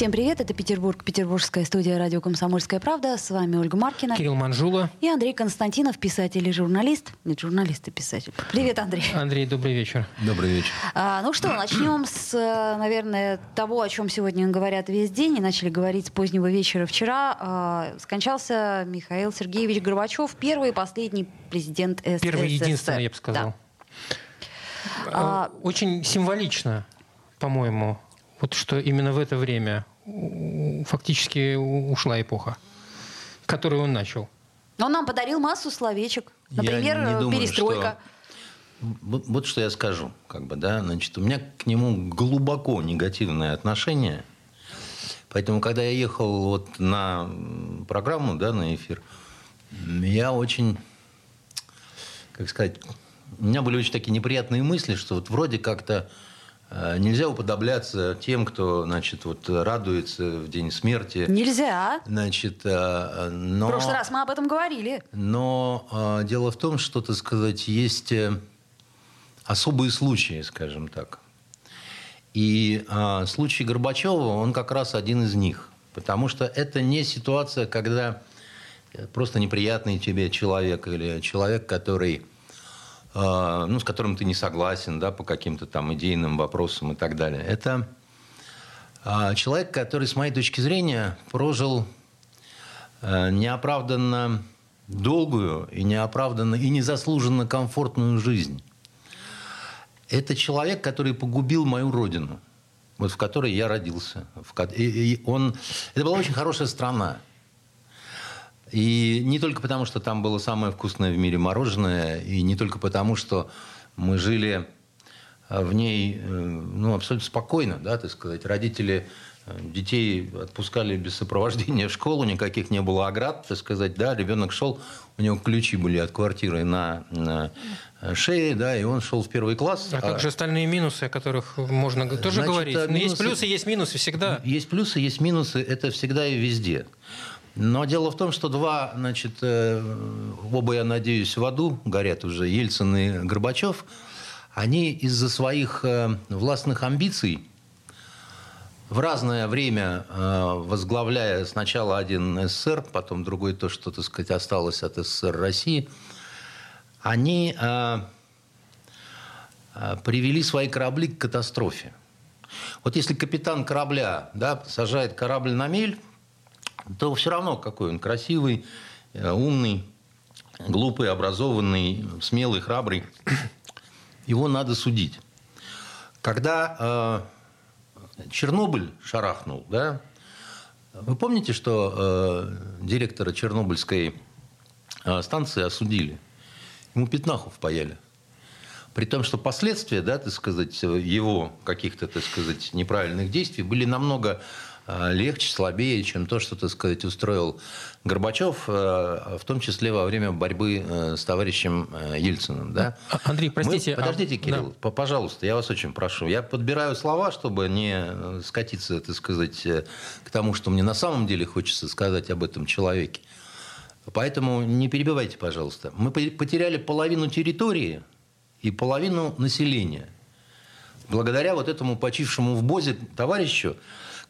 Всем привет, это Петербург, петербургская студия радио «Комсомольская правда». С вами Ольга Маркина. Кирилл Манжула. И Андрей Константинов, писатель и журналист. Нет, журналист и писатель. Привет, Андрей. Андрей, добрый вечер. Добрый вечер. А, ну что, начнем с, наверное, того, о чем сегодня говорят весь день. И начали говорить с позднего вечера вчера. А, скончался Михаил Сергеевич Горбачев, первый и последний президент СССР. Первый и единственный, я бы сказал. Да. А, Очень символично, по-моему, вот что именно в это время фактически ушла эпоха, которую он начал. Он нам подарил массу словечек. Например, думаю, перестройка. Что... Вот что я скажу, как бы, да, значит, у меня к нему глубоко негативное отношение. Поэтому, когда я ехал вот на программу, да, на эфир, я очень, как сказать, у меня были очень такие неприятные мысли, что вот вроде как-то нельзя уподобляться тем, кто, значит, вот радуется в день смерти. Нельзя. Значит, э, но... В прошлый раз мы об этом говорили. Но э, дело в том, что, так сказать, есть особые случаи, скажем так. И случай Горбачева, он как раз один из них. Потому что это не ситуация, когда просто неприятный тебе человек или человек, который ну, с которым ты не согласен, да, по каким-то там идейным вопросам и так далее. Это а, человек, который, с моей точки зрения, прожил а, неоправданно долгую и неоправданно и незаслуженно комфортную жизнь. Это человек, который погубил мою родину, вот в которой я родился. И он, это была очень хорошая страна. И не только потому, что там было самое вкусное в мире мороженое, и не только потому, что мы жили э, в ней э, ну, абсолютно спокойно, да, так сказать. Родители э, детей отпускали без сопровождения в школу, никаких не было оград, так сказать, да, ребенок шел, у него ключи были от квартиры на, на шее, да, и он шел в первый класс. А, а как же остальные минусы, о которых можно тоже Значит, говорить? Минусы, есть плюсы, есть минусы всегда. Есть плюсы, есть минусы, это всегда и везде. Но дело в том, что два, значит, э, оба, я надеюсь, в аду горят уже, Ельцин и Горбачев, они из-за своих э, властных амбиций в разное время, э, возглавляя сначала один СССР, потом другой то, что, так сказать, осталось от СССР России, они привели свои корабли к катастрофе. Вот если капитан корабля да, сажает корабль на мель, то все равно какой он красивый, э, умный, глупый, образованный, смелый, храбрый. Его надо судить. Когда э, Чернобыль шарахнул, да, вы помните, что э, директора Чернобыльской э, станции осудили? Ему пятнаху впаяли. При том, что последствия, да, так сказать, его каких-то, так сказать, неправильных действий были намного легче, слабее, чем то, что, так сказать, устроил Горбачев, э, в том числе во время борьбы э, с товарищем Ельциным. Да? А, Андрей, простите. Мы... Подождите, Кирилл, да. пожалуйста, я вас очень прошу. Я подбираю слова, чтобы не скатиться, так сказать, к тому, что мне на самом деле хочется сказать об этом человеке. Поэтому не перебивайте, пожалуйста. Мы потеряли половину территории и половину населения. Благодаря вот этому почившему в Бозе товарищу,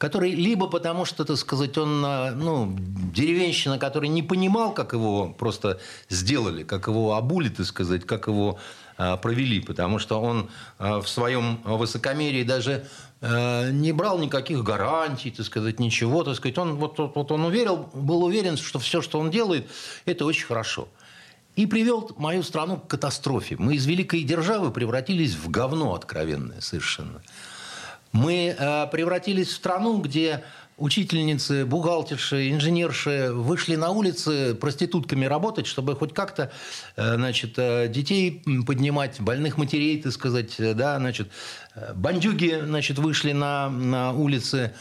который либо потому, что, так сказать, он ну, деревенщина, который не понимал, как его просто сделали, как его обули, так сказать, как его а, провели, потому что он а, в своем высокомерии даже а, не брал никаких гарантий, так сказать, ничего, так сказать, он вот, вот он уверил, был уверен, что все, что он делает, это очень хорошо. И привел мою страну к катастрофе. Мы из великой державы превратились в говно откровенное совершенно. Мы э, превратились в страну, где учительницы, бухгалтерши, инженерши вышли на улицы проститутками работать, чтобы хоть как-то э, значит, э, детей поднимать, больных матерей, так сказать, да, значит, бандюги значит, вышли на, на улицы.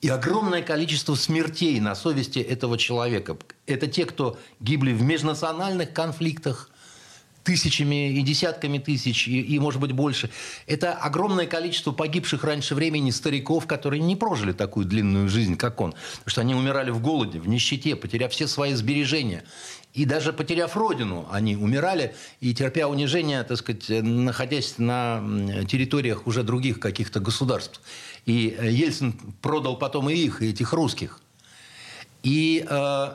И огромное количество смертей на совести этого человека. Это те, кто гибли в межнациональных конфликтах, тысячами и десятками тысяч, и, и, может быть, больше. Это огромное количество погибших раньше времени стариков, которые не прожили такую длинную жизнь, как он. Потому что они умирали в голоде, в нищете, потеряв все свои сбережения. И даже потеряв родину, они умирали и терпя унижение, так сказать, находясь на территориях уже других каких-то государств. И э, Ельцин продал потом и их, и этих русских. И э,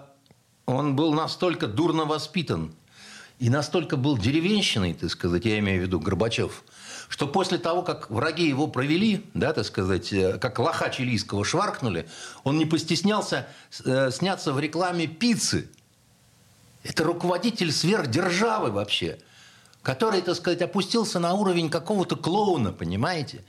он был настолько дурно воспитан, и настолько был деревенщиной, так сказать, я имею в виду Горбачев, что после того, как враги его провели, да, так сказать, э, как лоха чилийского шваркнули, он не постеснялся э, сняться в рекламе пиццы. Это руководитель сверхдержавы вообще, который, так сказать, опустился на уровень какого-то клоуна, понимаете?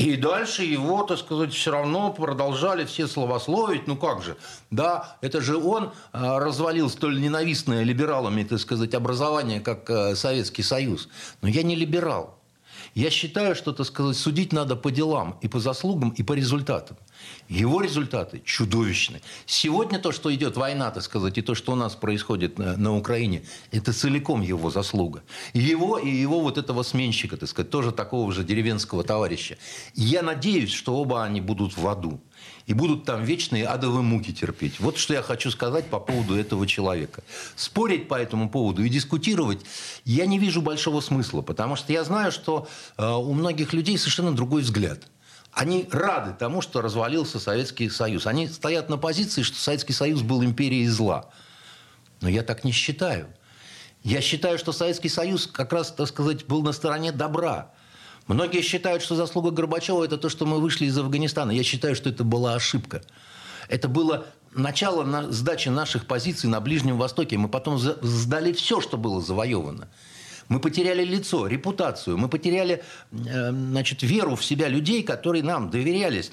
И дальше его, так сказать, все равно продолжали все словословить. Ну как же? Да, это же он а, развалил столь ненавистное либералами, так сказать, образование, как э, Советский Союз. Но я не либерал. Я считаю, что, так сказать, судить надо по делам и по заслугам, и по результатам. Его результаты чудовищны. Сегодня то, что идет война, так сказать, и то, что у нас происходит на, на Украине, это целиком его заслуга. Его и его вот этого сменщика, так сказать, тоже такого же деревенского товарища. я надеюсь, что оба они будут в аду. И будут там вечные адовые муки терпеть. Вот что я хочу сказать по поводу этого человека. Спорить по этому поводу и дискутировать я не вижу большого смысла, потому что я знаю, что э, у многих людей совершенно другой взгляд – они рады тому, что развалился Советский Союз. Они стоят на позиции, что Советский Союз был империей зла. Но я так не считаю. Я считаю, что Советский Союз как раз, так сказать, был на стороне добра. Многие считают, что заслуга Горбачева – это то, что мы вышли из Афганистана. Я считаю, что это была ошибка. Это было начало сдачи наших позиций на Ближнем Востоке. Мы потом сдали все, что было завоевано. Мы потеряли лицо, репутацию, мы потеряли э, значит, веру в себя людей, которые нам доверялись.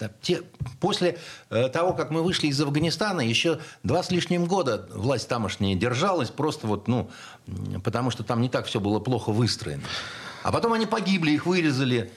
После э, того, как мы вышли из Афганистана, еще два с лишним года власть тамошняя держалась, просто вот, ну, потому что там не так все было плохо выстроено. А потом они погибли, их вырезали.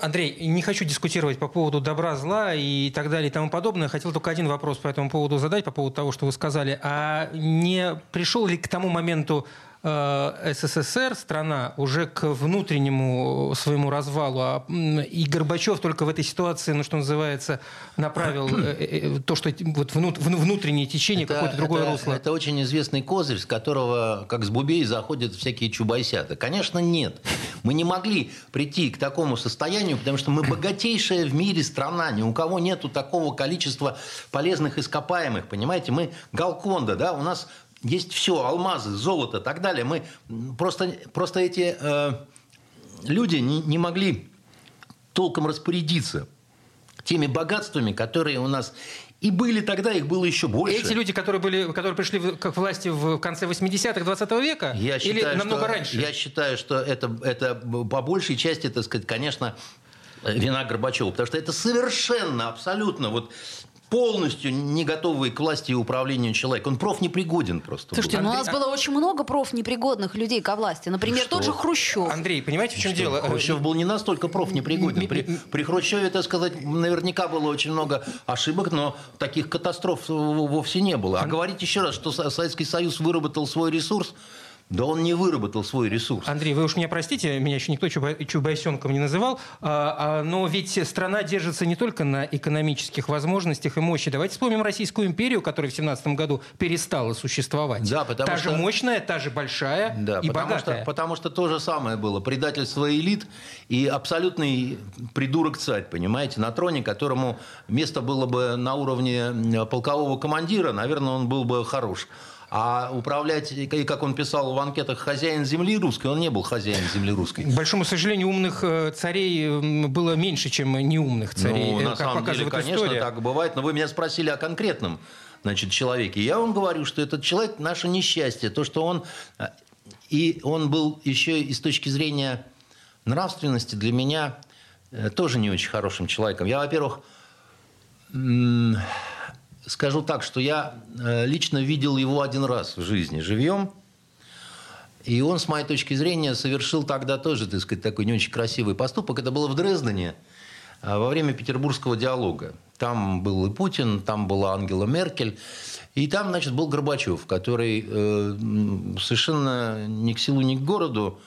Андрей, не хочу дискутировать по поводу добра, зла и так далее и тому подобное. Хотел только один вопрос по этому поводу задать, по поводу того, что вы сказали. А не пришел ли к тому моменту СССР, страна, уже к внутреннему своему развалу. А, и Горбачев только в этой ситуации, ну, что называется, направил э, э, то, что вот внутреннее течение, какое-то другое это, русло. Это очень известный козырь, с которого, как с бубей, заходят всякие чубайсята. Конечно, нет. Мы не могли прийти к такому состоянию, потому что мы богатейшая в мире страна. Ни у кого нету такого количества полезных ископаемых. Понимаете, мы Галконда, да, у нас есть все, алмазы, золото и так далее. Мы просто, просто эти э, люди не, не могли толком распорядиться теми богатствами, которые у нас и были тогда, их было еще больше. Эти люди, которые, были, которые пришли к власти в конце 80-х 20 века? Я или считаю, намного что, раньше? Я считаю, что это, это по большей части, так сказать, конечно, вина Горбачева. Потому что это совершенно, абсолютно вот полностью не готовый к власти и управлению человек. Он профнепригоден просто. Слушайте, был. ну у нас было очень много профнепригодных людей ко власти. Например, что? тот же Хрущев. Андрей, понимаете, в чем что? дело? Хрущев был не настолько профнепригоден. При, при Хрущеве, так сказать, наверняка было очень много ошибок, но таких катастроф вовсе не было. А говорить еще раз, что Советский Союз выработал свой ресурс, да он не выработал свой ресурс. Андрей, вы уж меня простите, меня еще никто чубайсенком не называл, а, а, но ведь страна держится не только на экономических возможностях и мощи. Давайте вспомним Российскую империю, которая в 17 году перестала существовать. Да, потому та что... же мощная, та же большая да, и потому богатая. Что, потому что то же самое было. Предательство элит и абсолютный придурок-царь, понимаете, на троне, которому место было бы на уровне полкового командира, наверное, он был бы хорош. А управлять, как он писал в анкетах, хозяин земли русской, он не был хозяин земли русской. К большому сожалению, умных э, царей было меньше, чем неумных царей. Ну, на самом деле, конечно, история. так бывает. Но вы меня спросили о конкретном значит, человеке. Я вам говорю, что этот человек – наше несчастье. То, что он... Э, и он был еще и с точки зрения нравственности для меня тоже не очень хорошим человеком. Я, во-первых, скажу так, что я э, лично видел его один раз в жизни живьем. И он, с моей точки зрения, совершил тогда тоже, так сказать, такой не очень красивый поступок. Это было в Дрездене а, во время петербургского диалога. Там был и Путин, там была Ангела Меркель. И там, значит, был Горбачев, который э, совершенно ни к селу, ни к городу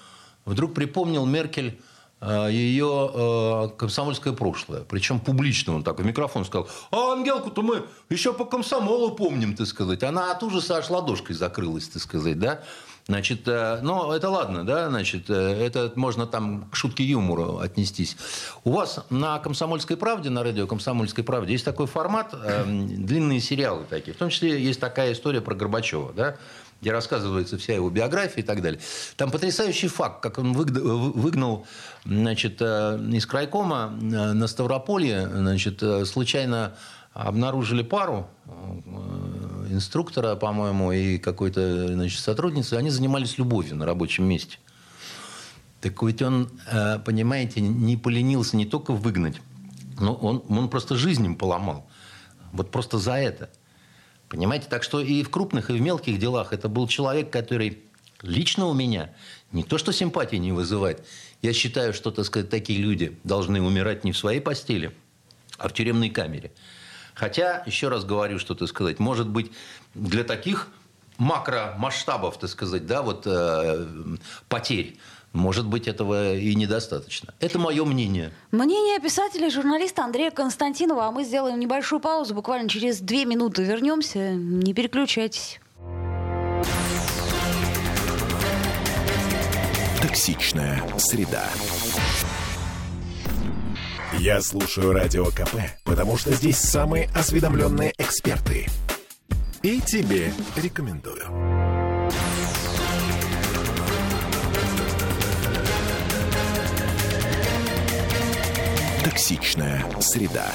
вдруг припомнил Меркель э, ее э, комсомольское прошлое. Причем публично он так в микрофон сказал, а Ангелку-то мы еще по комсомолу помним, ты сказать. Она от ужаса аж ладошкой закрылась, ты сказать, да? Значит, э, ну, это ладно, да, значит, э, это можно там к шутке юмора отнестись. У вас на «Комсомольской правде», на радио «Комсомольской правде» есть такой формат, э, длинные сериалы такие. В том числе есть такая история про Горбачева, да, где рассказывается вся его биография и так далее. Там потрясающий факт, как он выгнал значит, из крайкома на Ставрополье значит, случайно обнаружили пару э, инструктора, по-моему, и какой-то значит, сотрудницы. Они занимались любовью на рабочем месте. Так ведь он, э, понимаете, не поленился не только выгнать, но он, он просто жизнь им поломал. Вот просто за это. Понимаете? Так что и в крупных, и в мелких делах это был человек, который лично у меня не то что симпатии не вызывает. Я считаю, что, так сказать, такие люди должны умирать не в своей постели, а в тюремной камере. Хотя, еще раз говорю, что, так сказать, может быть, для таких макромасштабов, так сказать, да, вот э, потерь, может быть, этого и недостаточно. Это мое мнение. Мнение писателя и журналиста Андрея Константинова. А мы сделаем небольшую паузу. Буквально через две минуты вернемся. Не переключайтесь. Токсичная среда. Я слушаю Радио КП, потому что здесь самые осведомленные эксперты. И тебе рекомендую. Токсичная среда.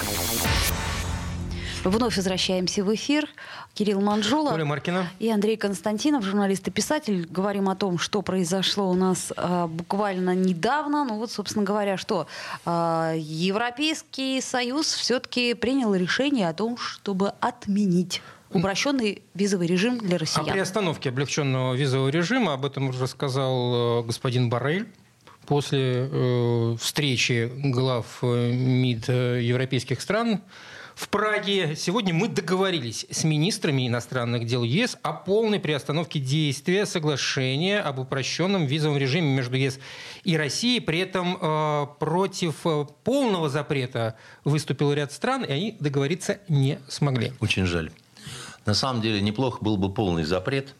Вновь возвращаемся в эфир. Кирилл Манжула Оля Маркина. и Андрей Константинов, журналист и писатель. Говорим о том, что произошло у нас а, буквально недавно. Ну вот, собственно говоря, что а, Европейский Союз все-таки принял решение о том, чтобы отменить упрощенный визовый режим для россиян. О приостановке облегченного визового режима об этом рассказал э, господин Барель после э, встречи глав э, МИД э, европейских стран в Праге. Сегодня мы договорились с министрами иностранных дел ЕС о полной приостановке действия соглашения об упрощенном визовом режиме между ЕС и Россией. При этом э, против э, полного запрета выступил ряд стран, и они договориться не смогли. Очень жаль. На самом деле неплохо был бы полный запрет.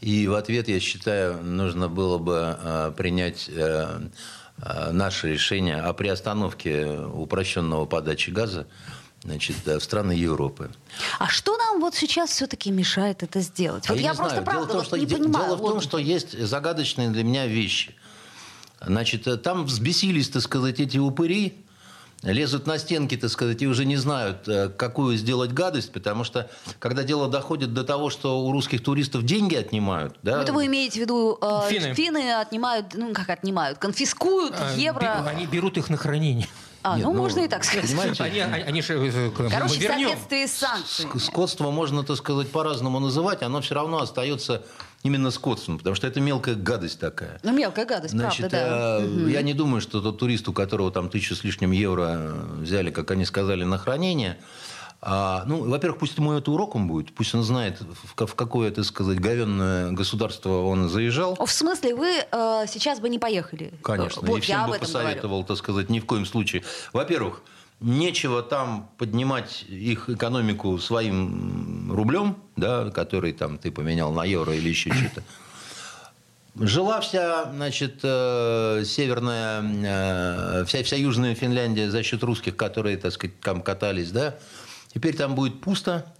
И в ответ, я считаю, нужно было бы э, принять э, э, наше решение о приостановке упрощенного подачи газа значит, в страны Европы. А что нам вот сейчас все-таки мешает это сделать? Вот а я, я не просто знаю. правда дело в том, что, не понимаю. Дело в том, что есть загадочные для меня вещи. Значит, там взбесились, так сказать, эти упыри, лезут на стенки, так сказать, и уже не знают, э, какую сделать гадость, потому что, когда дело доходит до того, что у русских туристов деньги отнимают... Да, это вы имеете в виду, э, финны. финны отнимают, ну как отнимают, конфискуют А, евро... Они берут их на хранение. А, Нет, ну, ну, можно и так сказать. понимаете, Они, они, они же, э, Короче, в соответствии с санкциями. Скотство можно, так сказать, по-разному называть, оно все равно остается именно скотством, потому что это мелкая гадость такая. Ну, мелкая гадость, Значит, правда, да. э, я не думаю, что тот турист, у которого там тысячу с лишним евро взяли, как они сказали, на хранение, а, ну, во-первых, пусть ему это уроком будет, пусть он знает, в, в какое, так сказать, говенное государство он заезжал. В смысле, вы э, сейчас бы не поехали? Конечно, Вот, и всем бы этом говорю. посоветовал, так сказать, ни в коем случае. Во-первых, нечего там поднимать их экономику своим рублем, да, который там ты поменял на евро или еще что-то. Жила вся, значит, э, северная, э, вся, вся южная Финляндия за счет русских, которые, так сказать, там катались, да. Теперь там будет пусто.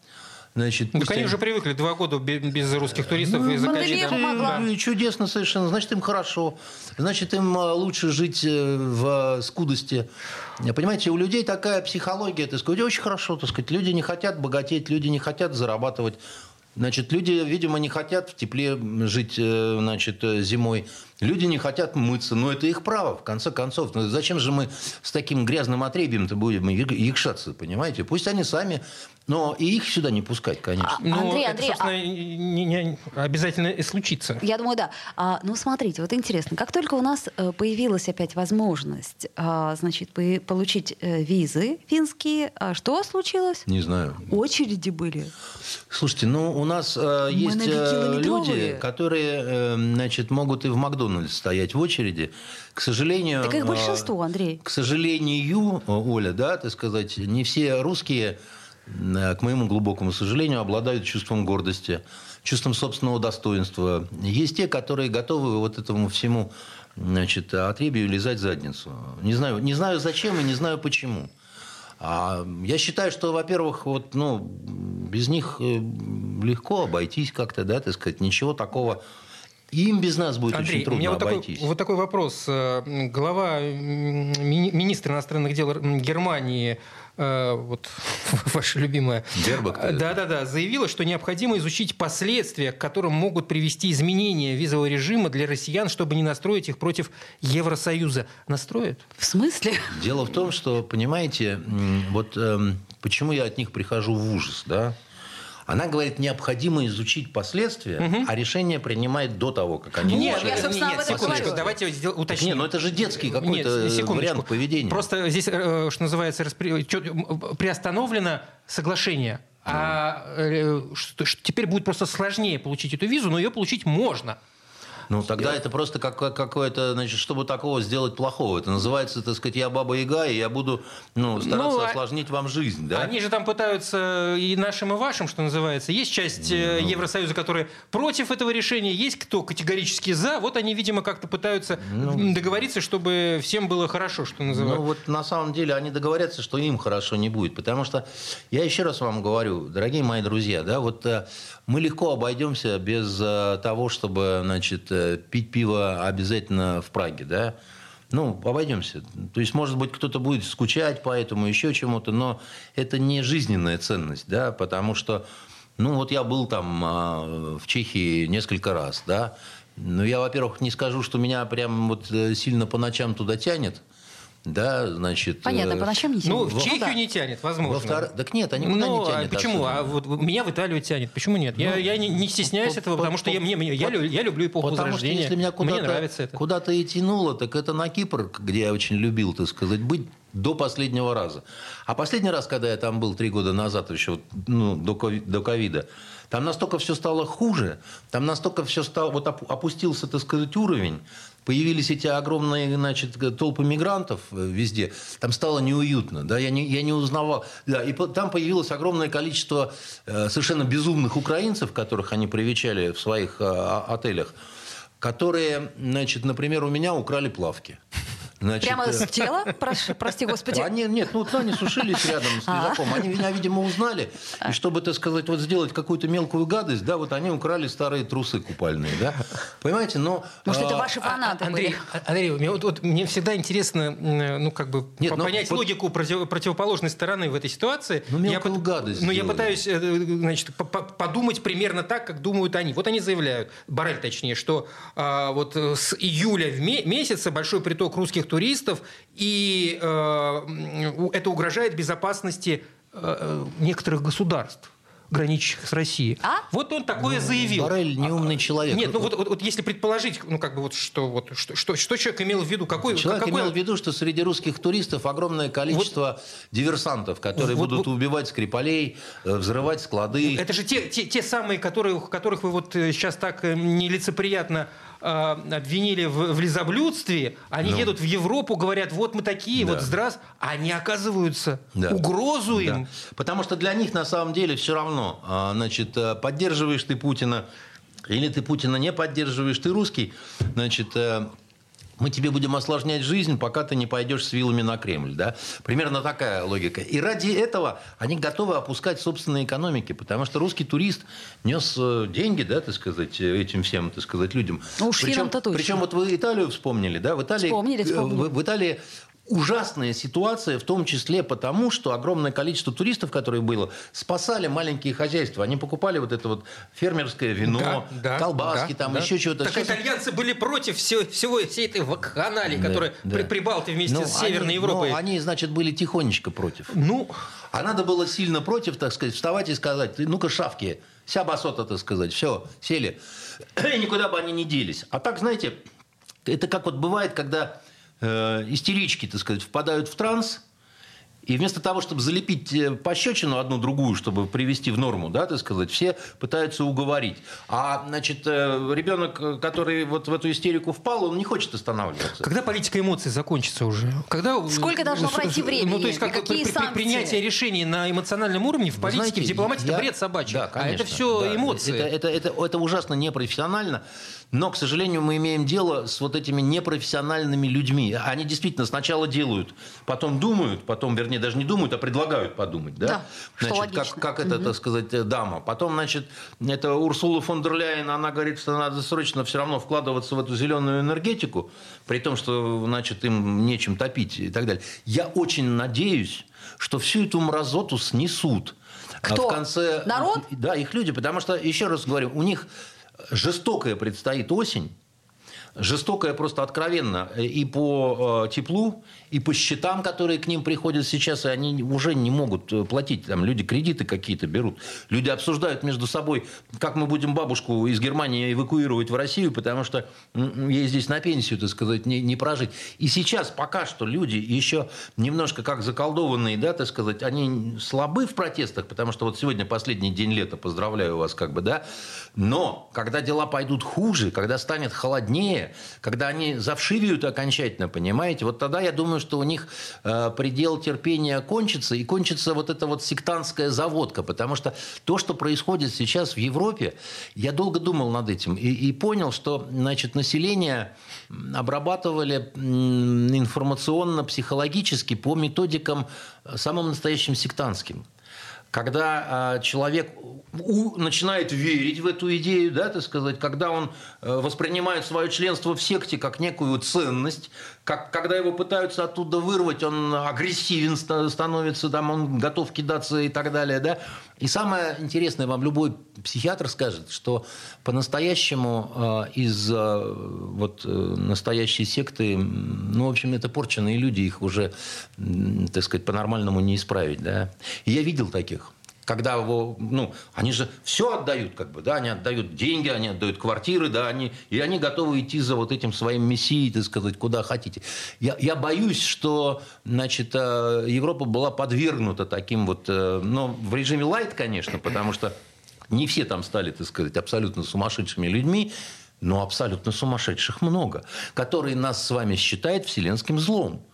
Значит, Ну, пусть они они- уже привыкли два года бе- без русских туристов и. Ну, и чудесно совершенно. Значит, им хорошо. Значит, им э, лучше жить э, в скудости. Понимаете, у людей такая психология, так сказать, очень хорошо, так сказать. Люди не хотят богатеть, люди не хотят зарабатывать. Значит, люди, видимо, не хотят в тепле жить, э, значит, э, зимой. Люди не хотят мыться, но это их право, в конце концов. Но зачем же мы с таким грязным отребием-то будем якшаться, понимаете? Пусть они сами но и их сюда не пускать, конечно. А, Но Андрей, это, Андрей, собственно, а... не, не обязательно и случится. Я думаю, да. А, ну, смотрите, вот интересно, как только у нас э, появилась опять возможность, а, значит, получить э, визы финские, а что случилось? Не знаю. Очереди были. Слушайте, ну, у нас э, есть люди, которые, э, значит, могут и в Макдональдс стоять в очереди. К сожалению... Так их большинство, Андрей. К сожалению, Оля, да, так сказать, не все русские Э, к моему глубокому сожалению, обладают чувством гордости, чувством собственного достоинства. Есть те, которые готовы вот этому всему значит, отребью лизать задницу. Не знаю, не знаю зачем и не знаю почему. А я считаю, что, во-первых, вот, ну, без них э, легко обойтись как-то, да, так сказать, ничего такого им без нас будет Андрей, очень трудно у меня вот обойтись. Такой, вот такой вопрос. Э, глава, министр иностранных дел Германии Э, вот ваша любимая, да-да-да, заявила, что необходимо изучить последствия, к которым могут привести изменения визового режима для россиян, чтобы не настроить их против Евросоюза. Настроят? В смысле? Дело в том, что, понимаете, вот эм, почему я от них прихожу в ужас, да? Она говорит, необходимо изучить последствия, угу. а решение принимает до того, как они... Нет, я, собственно, нет, секундочку, давайте уточним. Нет, ну это же детский какой-то нет, вариант поведения. Просто здесь, э, что называется, приостановлено соглашение. А э, что, что теперь будет просто сложнее получить эту визу, но ее получить можно. Ну, тогда это просто как, какое-то, значит, чтобы такого сделать плохого. Это называется, так сказать, я баба Яга, и я буду ну, стараться ну, осложнить вам жизнь. Да? Они же там пытаются и нашим, и вашим, что называется. Есть часть э, ну, Евросоюза, которая против этого решения, есть кто категорически за. Вот они, видимо, как-то пытаются ну, договориться, чтобы всем было хорошо, что называется. Ну, вот на самом деле они договорятся, что им хорошо не будет. Потому что, я еще раз вам говорю, дорогие мои друзья, да, вот э, мы легко обойдемся без э, того, чтобы, значит, пить пиво обязательно в Праге, да? Ну, обойдемся. То есть, может быть, кто-то будет скучать по этому, еще чему-то, но это не жизненная ценность, да, потому что, ну, вот я был там а, в Чехии несколько раз, да, но я, во-первых, не скажу, что меня прям вот э, сильно по ночам туда тянет, да, значит... Понятно, по ночам не тянет. Ну, в Чехию да. не тянет, возможно. Во втор... Так нет, они никуда ну, не тянет. А почему? А вот меня в Италию тянет. Почему нет? Ну, я, я не, не стесняюсь по, этого, по, потому что по, я, мне, мне, я, я люблю эпоху потому Возрождения. Что если меня куда-то, мне нравится это. Куда-то и тянуло, так это на Кипр, где я очень любил, так сказать, быть до последнего раза. А последний раз, когда я там был три года назад, еще ну, до ковида, там настолько все стало хуже, там настолько все стало, вот опустился, так сказать, уровень, появились эти огромные значит, толпы мигрантов э, везде, там стало неуютно, да, я не, я не узнавал. Да, и там появилось огромное количество э, совершенно безумных украинцев, которых они привечали в своих э, отелях, которые, значит, например, у меня украли плавки. Значит, Прямо с тела? Прошу, прости, господи. Они, нет, ну вот они сушились рядом с лежаком. Они меня, видимо, узнали. И чтобы, так сказать, вот сделать какую-то мелкую гадость, да, вот они украли старые трусы купальные, да. Понимаете, но... Может, это а, ваши фанаты Андрей, были? Андрей, мне, вот, вот, мне всегда интересно, ну, как бы, нет, но, понять логику против, противоположной стороны в этой ситуации. Ну, мелкую я, гадость Ну, я пытаюсь, э, значит, подумать примерно так, как думают они. Вот они заявляют, Барель точнее, что а, вот с июля в месяца большой приток русских туристов, и э, это угрожает безопасности э, некоторых государств граничащих с Россией. А? Вот он такое ну, заявил. Барель неумный а, человек. Нет, ну вот, вот, вот если предположить, ну как бы вот что, вот, что, что, что человек имел в виду, какой... Человек какой... имел в виду, что среди русских туристов огромное количество вот, диверсантов, которые вот, будут вот, убивать скрипалей, э, взрывать склады. Это же те, те, те самые, которые, которых вы вот сейчас так нелицеприятно э, обвинили в, в лизоблюдстве, они ну. едут в Европу, говорят, вот мы такие, да. вот а они оказываются да. угрозу им. Да. Потому что для них на самом деле все равно, а, значит, э, поддерживаешь ты Путина, или ты Путина не поддерживаешь, ты русский, значит, э, мы тебе будем осложнять жизнь, пока ты не пойдешь с вилами на Кремль. Да? Примерно такая логика. И ради этого они готовы опускать собственные экономики, потому что русский турист нес э, деньги, да, так сказать, этим всем, так сказать, людям. Ну, уж причем, точно. причем вот вы Италию вспомнили, да? В Италии, вспомнили, вспомнили. В, в Италии ужасная ситуация, в том числе потому, что огромное количество туристов, которые было, спасали маленькие хозяйства. Они покупали вот это вот фермерское вино, да, да, колбаски, да, там да. еще чего-то. Так Сейчас... итальянцы были против всего, всего всей этой вакханалии, да, которая да. при Прибалты вместе но с Северной они, Европой. Но они, значит, были тихонечко против. Ну, а надо было сильно против, так сказать, вставать и сказать, ну-ка, шавки, вся басота, так сказать, все, сели. И никуда бы они не делись. А так, знаете, это как вот бывает, когда э, истерички, так сказать, впадают в транс, и вместо того, чтобы залепить э, пощечину одну другую, чтобы привести в норму, да, так сказать, все пытаются уговорить. А, значит, э, ребенок, который вот в эту истерику впал, он не хочет останавливаться. Когда политика эмоций закончится уже? Когда... Сколько должно пройти времени? Ну, то есть, как Какие при, при, принятие решений на эмоциональном уровне в политике, знаете, в дипломатии, я... это бред собачий. Да, конечно, а это все да, эмоции. Это, это, это, это ужасно непрофессионально. Но, к сожалению, мы имеем дело с вот этими непрофессиональными людьми. Они действительно сначала делают, потом думают, потом, вернее, даже не думают, а предлагают подумать. Да, да значит, как, как это, угу. так сказать, дама. Потом, значит, это Урсула фон дер Ляйен, она говорит, что надо срочно все равно вкладываться в эту зеленую энергетику, при том, что, значит, им нечем топить и так далее. Я очень надеюсь, что всю эту мразоту снесут. Кто? В конце... Народ? Да, их люди, потому что, еще раз говорю, у них жестокая предстоит осень, жестокая просто откровенно и по э, теплу, и по счетам, которые к ним приходят сейчас, и они уже не могут э, платить. Там люди кредиты какие-то берут. Люди обсуждают между собой, как мы будем бабушку из Германии эвакуировать в Россию, потому что ей здесь на пенсию, так сказать, не, не прожить. И сейчас пока что люди еще немножко как заколдованные, да, так сказать, они слабы в протестах, потому что вот сегодня последний день лета, поздравляю вас, как бы, да. Но когда дела пойдут хуже, когда станет холоднее, когда они завшивеют окончательно, понимаете, вот тогда я думаю, что у них э, предел терпения кончится, и кончится вот эта вот сектантская заводка, потому что то, что происходит сейчас в Европе, я долго думал над этим и, и понял, что значит, население обрабатывали информационно-психологически по методикам э, самым настоящим сектантским когда э, человек начинает верить в эту идею, да, так сказать, когда он э, воспринимает свое членство в секте как некую ценность, как, когда его пытаются оттуда вырвать, он агрессивен становится, там, он готов кидаться и так далее. Да? И самое интересное, вам любой психиатр скажет, что по-настоящему э, из э, вот, э, настоящей секты, ну, в общем, это порченные люди, их уже, так сказать, по-нормальному не исправить. Да? И я видел таких когда его, ну, они же все отдают, как бы, да, они отдают деньги, они отдают квартиры, да, они, и они готовы идти за вот этим своим мессией, так сказать, куда хотите. Я, я боюсь, что, значит, Европа была подвергнута таким вот, ну, в режиме лайт, конечно, потому что не все там стали, так сказать, абсолютно сумасшедшими людьми, но абсолютно сумасшедших много, которые нас с вами считают вселенским злом.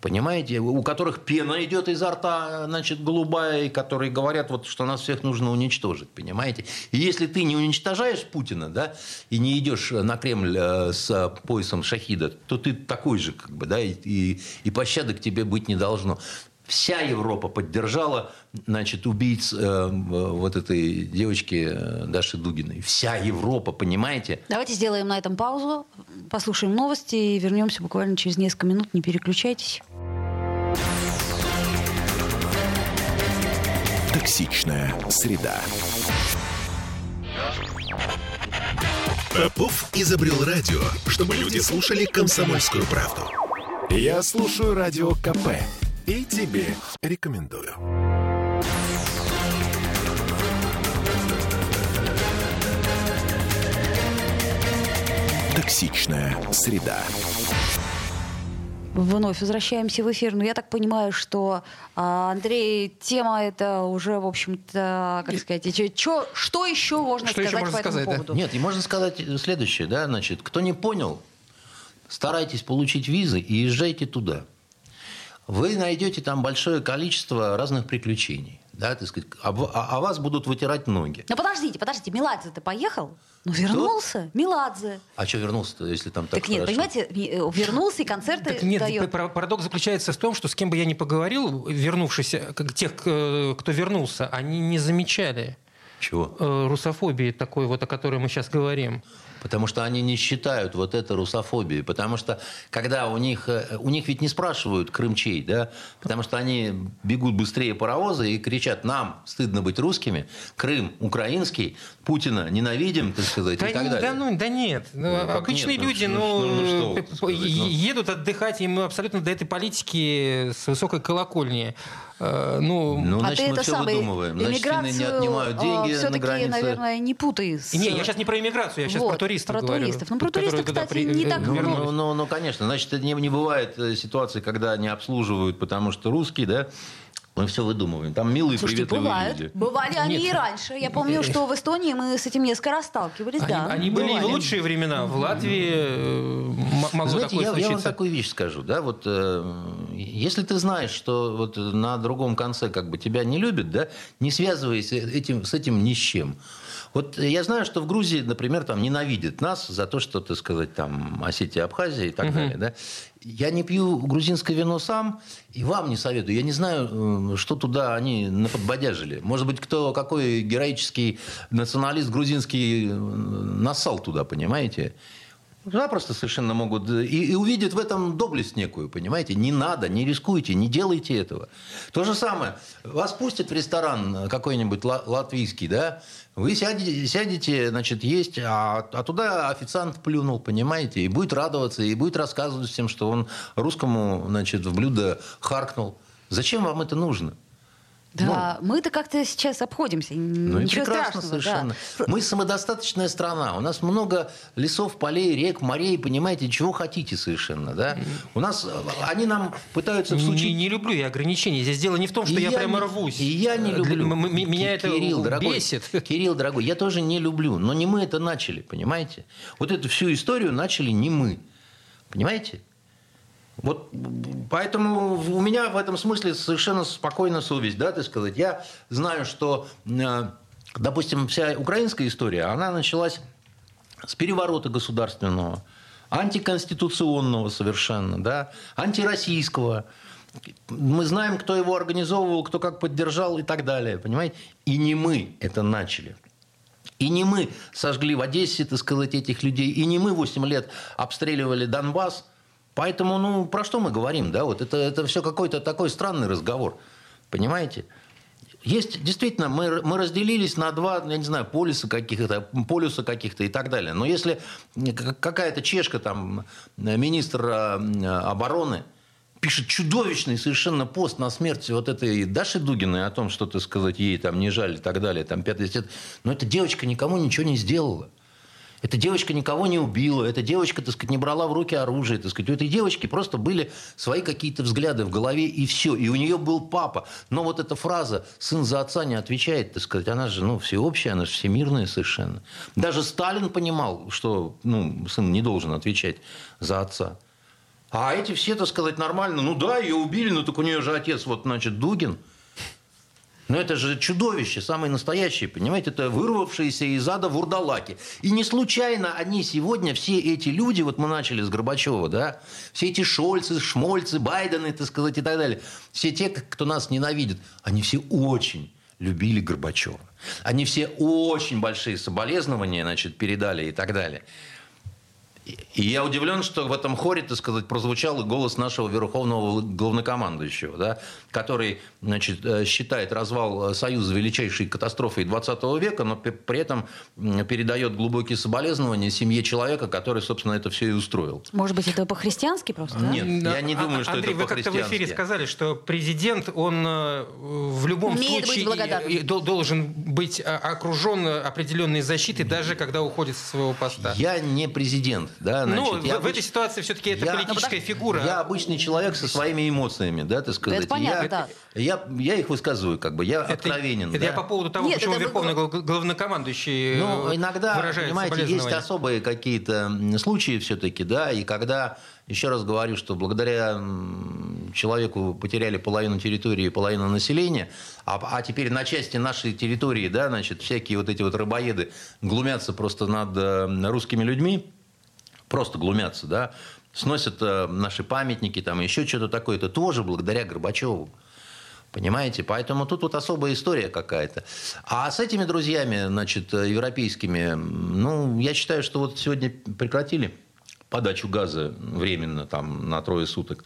Понимаете, у которых пена идет изо рта, значит, голубая, и которые говорят, вот, что нас всех нужно уничтожить, понимаете? И если ты не уничтожаешь Путина, да, и не идешь на Кремль э, с поясом шахида, то ты такой же, как бы, да, и, и, и пощады к тебе быть не должно. Вся Европа поддержала значит, убийц э, вот этой девочки э, Даши Дугиной. Вся Европа, понимаете? Давайте сделаем на этом паузу, послушаем новости и вернемся буквально через несколько минут. Не переключайтесь. Токсичная среда. Попов изобрел радио, чтобы люди слушали комсомольскую правду. Я слушаю радио КП и тебе рекомендую. Токсичная среда. Вновь возвращаемся в эфир. Но я так понимаю, что, а, Андрей, тема это уже, в общем-то, как сказать, чё, что еще можно что сказать еще можно по этому сказать, поводу? Да? Нет, и можно сказать следующее, да, значит, кто не понял, старайтесь получить визы и езжайте туда. Вы найдете там большое количество разных приключений да, так сказать, а, а, а вас будут вытирать ноги. Ну подождите, подождите, Меладзе ты поехал? Ну вернулся, Кто? Меладзе. А что вернулся-то, если там так Так нет, хорошо? понимаете, э, вернулся и концерты так нет, дает. парадокс заключается в том, что с кем бы я ни поговорил, вернувшись, тех, кто вернулся, они не замечали чего? Э, русофобии такой вот, о которой мы сейчас говорим. Потому что они не считают вот это русофобией. Потому что когда у них... Э, у них ведь не спрашивают крымчей, да? Потому что они бегут быстрее паровоза и кричат, нам стыдно быть русскими, Крым украинский, Путина ненавидим, так сказать, да, и так далее. Да, ну, да нет. Ну, ну обычные нет, люди, ну, ну, ну, ну, что, едут отдыхать, им абсолютно до этой политики с высокой колокольни. Э, ну, ну а значит, мы все самый, выдумываем. Значит, не отнимают а, деньги на границе. наверное, не путай. С... Не, я сейчас не про иммиграцию, я сейчас вот, про туристов про говорю. Туристов. Ну, про туристов, кстати, при... не так ну, ну, ну, ну, конечно. Значит, не, не бывает э, ситуации, когда не обслуживают, потому что русские, да, мы все выдумываем. Там милые, Слушайте, приветливые бывают. люди. Бывали они Нет. и раньше. Я помню, что в Эстонии мы с этим несколько раз сталкивались. Они, да, они были и в лучшие времена. В Латвии э, могло Знаете, такое я, случиться. я вам такую вещь скажу. Да? Вот, э, если ты знаешь, что вот на другом конце как бы тебя не любят, да, не связывайся этим, с этим ни с чем. Вот я знаю, что в Грузии, например, там ненавидят нас за то, что, так сказать, там Осетия, Абхазия и так угу. далее. Да? Я не пью грузинское вино сам, и вам не советую. Я не знаю, э, что туда они наподбодяжили. Может быть, кто, какой героический националист грузинский э, нассал туда, понимаете? Запросто совершенно могут. И, и увидят в этом доблесть некую, понимаете? Не надо, не рискуйте, не делайте этого. То же самое. Вас пустят в ресторан какой-нибудь латвийский, да? Вы сядете, сядете значит, есть, а, а туда официант плюнул, понимаете? И будет радоваться, и будет рассказывать всем, что он русскому, значит, в блюдо харкнул. Зачем вам это нужно? Да, ну, мы-то как-то сейчас обходимся. Ну Ничего прекрасно страшного, совершенно. Да. Мы самодостаточная страна. У нас много лесов, полей, рек, морей, понимаете, чего хотите совершенно. Да? У нас они нам пытаются всучить... Не, не люблю я ограничения. Здесь дело не в том, что и я, я прямо рвусь. И я не люблю. Меня это Кирилл, дорогой, бесит. Кирилл, дорогой, я тоже не люблю. Но не мы это начали, понимаете? Вот эту всю историю начали не мы. Понимаете? Вот поэтому у меня в этом смысле совершенно спокойная совесть, да, так сказать. Я знаю, что, э, допустим, вся украинская история, она началась с переворота государственного, антиконституционного совершенно, да, антироссийского. Мы знаем, кто его организовывал, кто как поддержал и так далее, понимаете? И не мы это начали. И не мы сожгли в Одессе, так сказать, этих людей, и не мы 8 лет обстреливали Донбасс – Поэтому, ну, про что мы говорим, да? Вот это, это все какой-то такой странный разговор. Понимаете? Есть, действительно, мы, мы разделились на два, я не знаю, полюса каких-то, полюса каких-то и так далее. Но если какая-то чешка, там, министр э, обороны, пишет чудовищный совершенно пост на смерти вот этой Даши Дугиной о том, что, так сказать, ей там не жаль и так далее, там, пятый Но эта девочка никому ничего не сделала. Эта девочка никого не убила, эта девочка, так сказать, не брала в руки оружие, так сказать. У этой девочки просто были свои какие-то взгляды в голове, и все. И у нее был папа. Но вот эта фраза «сын за отца не отвечает», так сказать, она же ну, всеобщая, она же всемирная совершенно. Даже Сталин понимал, что ну, сын не должен отвечать за отца. А эти все, так сказать, нормально. Ну да, ее убили, но так у нее же отец, вот, значит, Дугин – но это же чудовище, самые настоящие, понимаете? Это вырвавшиеся из ада вурдалаки. И не случайно они сегодня, все эти люди, вот мы начали с Горбачева, да, все эти Шольцы, Шмольцы, Байдены, так сказать, и так далее, все те, кто нас ненавидит, они все очень любили Горбачева. Они все очень большие соболезнования, значит, передали и так далее. И я удивлен, что в этом хоре, так сказать, прозвучал голос нашего верховного главнокомандующего, да, который значит, э, считает развал Союза величайшей катастрофой 20 века, но при этом передает глубокие соболезнования семье человека, который, собственно, это все и устроил. Может быть, это по-христиански просто? Да? Нет, да. я не думаю, что Андрей, это по-христиански. вы как-то в эфире сказали, что президент, он э, в любом Умеет случае быть должен быть а, окружен определенной защитой, даже когда уходит со своего поста. Я не президент. Да, ну, значит, ну, я в, обыч... в этой ситуации все-таки это я, политическая ну, фигура. Я обычный человек со своими эмоциями, да, так сказать. Это понятно, я, да. Я, я их высказываю, как бы, я это, откровенен. Это да? я по поводу того, Нет, почему это... Верховный главнокомандующий Ну, иногда, понимаете, есть особые какие-то случаи все-таки, да, и когда еще раз говорю, что благодаря человеку потеряли половину территории и половину населения, а, а теперь на части нашей территории, да, значит, всякие вот эти вот рыбоеды глумятся просто над э, русскими людьми, просто глумятся, да, сносят э, наши памятники, там еще что-то такое, это тоже благодаря Горбачеву. Понимаете? Поэтому тут вот особая история какая-то. А с этими друзьями, значит, европейскими, ну, я считаю, что вот сегодня прекратили подачу газа временно там на трое суток.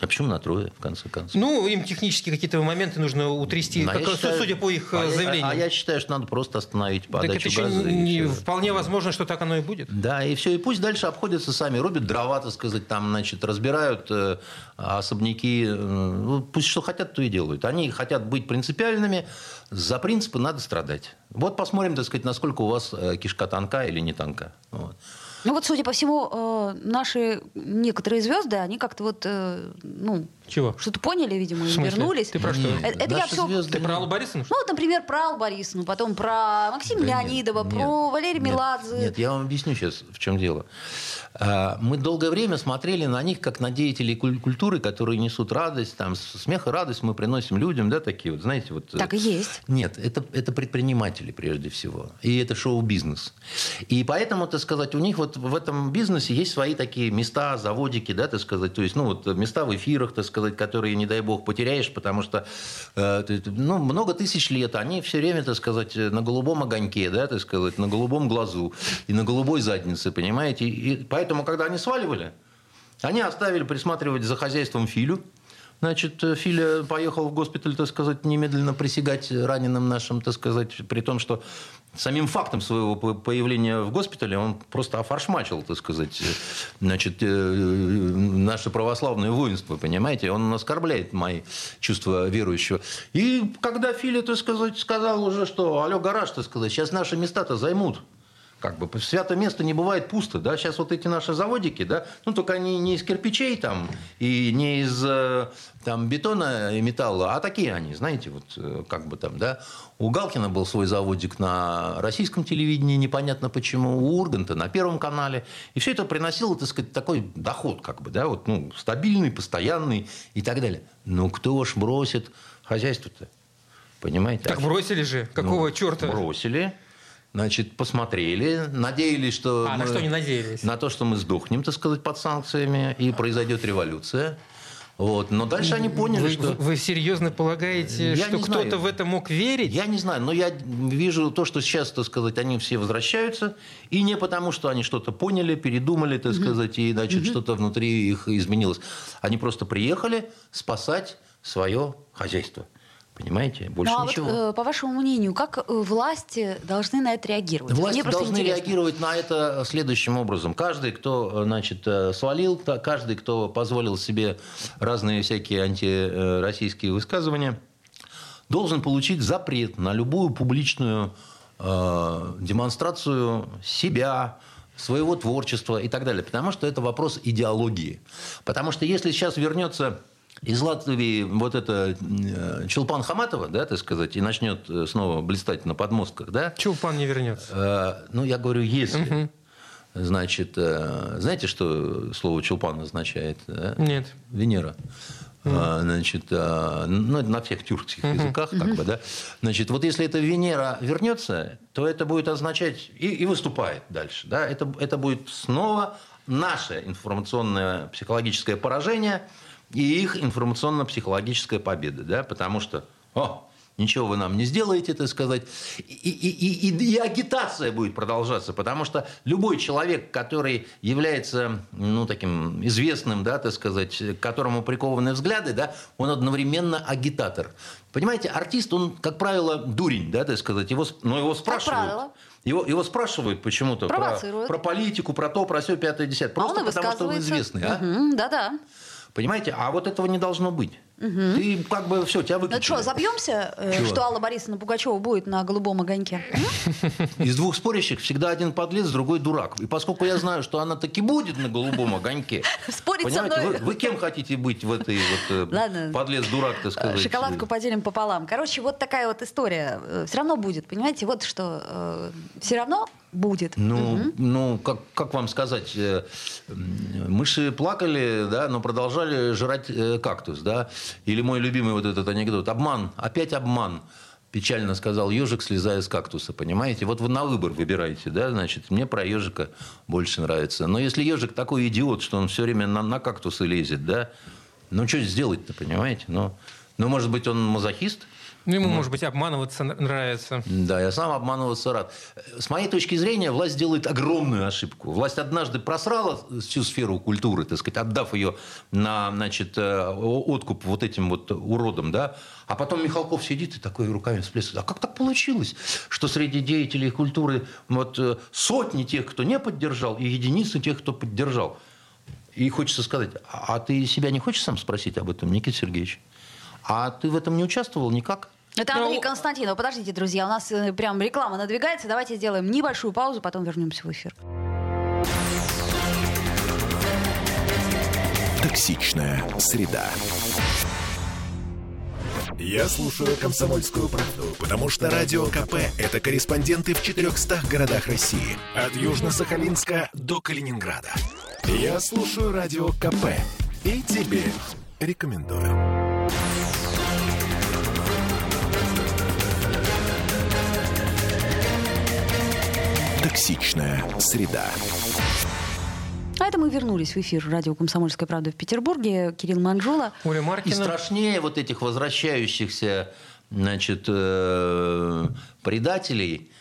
А почему на трое, в конце концов? Ну, им технически какие-то моменты нужно утрясти, как, считаю, судя по их а заявлениям. Я, а я считаю, что надо просто остановить подачу так это газа. Не, вполне возможно, что так оно и будет. Да, и все. И пусть дальше обходятся сами, рубят дрова, так сказать, там, значит, разбирают э, особняки. Э, ну, пусть что хотят, то и делают. Они хотят быть принципиальными. За принципы надо страдать. Вот посмотрим, так сказать, насколько у вас э, кишка тонка или не тонка. Вот. Ну вот, судя по всему, э, наши некоторые звезды, они как-то вот, э, ну, чего? Что-то поняли, видимо, и вернулись. Ты про что? Это, это я все... Звезды... Ты про Аллу Борисовну? Ну, вот, например, про Аллу Борисовну, потом про Максима да Леонидова, нет, про нет, Валерия нет, Меладзе. Нет, я вам объясню сейчас, в чем дело. А, мы долгое время смотрели на них как на деятелей культуры, которые несут радость, там, смех и радость мы приносим людям, да, такие вот, знаете, вот... Так и есть. Нет, это, это предприниматели прежде всего. И это шоу-бизнес. И поэтому, так сказать, у них вот в этом бизнесе есть свои такие места, заводики, да, так сказать, то есть, ну, вот места в эфирах, так сказать, которые, не дай бог, потеряешь, потому что, э, ну, много тысяч лет они все время, так сказать, на голубом огоньке, да, так сказать, на голубом глазу и на голубой заднице, понимаете? И Поэтому, когда они сваливали, они оставили присматривать за хозяйством Филю. Значит, Филя поехал в госпиталь, так сказать, немедленно присягать раненым нашим, так сказать, при том, что самим фактом своего появления в госпитале он просто офаршмачил, так сказать, значит, э, наше православное воинство, понимаете? Он оскорбляет мои чувства верующего. И когда Филя, так сказать, сказал уже, что алло, гараж, так сказать, сейчас наши места-то займут как бы святое место не бывает пусто, да, сейчас вот эти наши заводики, да, ну только они не из кирпичей там и не из э, там бетона и металла, а такие они, знаете, вот э, как бы там, да, у Галкина был свой заводик на российском телевидении, непонятно почему, у Урганта на Первом канале, и все это приносило, так сказать, такой доход, как бы, да, вот, ну, стабильный, постоянный и так далее. Но кто ж бросит хозяйство-то? Понимаете? Так бросили же. Какого ну, черта? Бросили. Значит, посмотрели, надеялись, что... А, мы, на что не надеялись? На то, что мы сдохнем, так сказать, под санкциями, и произойдет революция. Вот. Но дальше они поняли, вы, что... Вы серьезно полагаете, я что кто-то в это мог верить? Я не знаю, но я вижу то, что сейчас, так сказать, они все возвращаются, и не потому, что они что-то поняли, передумали, так сказать, и, значит, что-то внутри их изменилось. Они просто приехали спасать свое хозяйство. Понимаете? Больше ну, а ничего. Вот, э, по вашему мнению, как э, власти должны на это реагировать? Власти должны интересно. реагировать на это следующим образом. Каждый, кто э, значит, свалил, каждый, кто позволил себе разные всякие антироссийские высказывания, должен получить запрет на любую публичную э, демонстрацию себя, своего творчества и так далее. Потому что это вопрос идеологии. Потому что если сейчас вернется из Латвии вот это э, Чулпан Хаматова, да, так сказать, и начнет э, снова блистать на подмостках, да? Чулпан не вернется. Э, ну, я говорю, если. Угу. Значит, э, знаете, что слово Чулпан означает? Да? Нет. Венера. Mm. Значит, ну, это на всех тюркских mm-hmm. языках, как mm-hmm. бы, да. Значит, вот если эта Венера вернется, то это будет означать и, и выступает дальше, да. Это, это будет снова наше информационное психологическое поражение – и их информационно-психологическая победа, да, потому что, о, ничего вы нам не сделаете, так сказать, и, и, и, и, и агитация будет продолжаться, потому что любой человек, который является, ну, таким известным, да, так сказать, к которому прикованы взгляды, да, он одновременно агитатор. Понимаете, артист, он, как правило, дурень, да, так сказать, его, но его спрашивают. Его, его спрашивают почему-то про, про политику, про то, про все, пятое, десятое. Просто а потому, что он известный. А? Угу, да-да. Понимаете? А вот этого не должно быть. Угу. Ты как бы все, тебя выключили. Ну что, забьемся, э, Чего? что Алла Борисовна Пугачева будет на голубом огоньке? Из двух спорящих всегда один подлец, другой дурак. И поскольку я знаю, что она таки будет на голубом огоньке, Спорить со мной. Вы, вы кем хотите быть в этой вот э, подлец-дурак, так сказать? Шоколадку поделим пополам. Короче, вот такая вот история. Э, все равно будет, понимаете? Вот что. Все равно будет. Ну, угу. ну как, как вам сказать, э, мыши плакали, да, но продолжали жрать э, кактус, да. Или мой любимый вот этот анекдот. Обман, опять обман. Печально сказал ежик, слезая с кактуса, понимаете? Вот вы на выбор выбираете, да, значит, мне про ежика больше нравится. Но если ежик такой идиот, что он все время на, на кактусы лезет, да, ну что сделать-то, понимаете? Ну, Ну, может быть, он мазохист? Ну, ему, может быть, обманываться нравится. Да, я сам обманываться рад. С моей точки зрения, власть делает огромную ошибку. Власть однажды просрала всю сферу культуры, так сказать, отдав ее на значит, э, откуп вот этим вот уродам, да, а потом Михалков сидит и такой руками всплескивает. А как так получилось, что среди деятелей культуры вот э, сотни тех, кто не поддержал, и единицы тех, кто поддержал? И хочется сказать, а ты себя не хочешь сам спросить об этом, Никита Сергеевич? А ты в этом не участвовал никак? Это Андрей Но... Константинов. Подождите, друзья, у нас э, прям реклама надвигается. Давайте сделаем небольшую паузу, потом вернемся в эфир. Токсичная среда. Я слушаю «Комсомольскую правду», потому что «Радио КП» — это корреспонденты в 400 городах России. От Южно-Сахалинска до Калининграда. Я слушаю «Радио КП» и тебе рекомендую. Токсичная среда. А это мы вернулись в эфир радио «Комсомольская правда» в Петербурге. Кирилл Манжула. Оля Маркина. И страшнее вот этих возвращающихся значит, э, предателей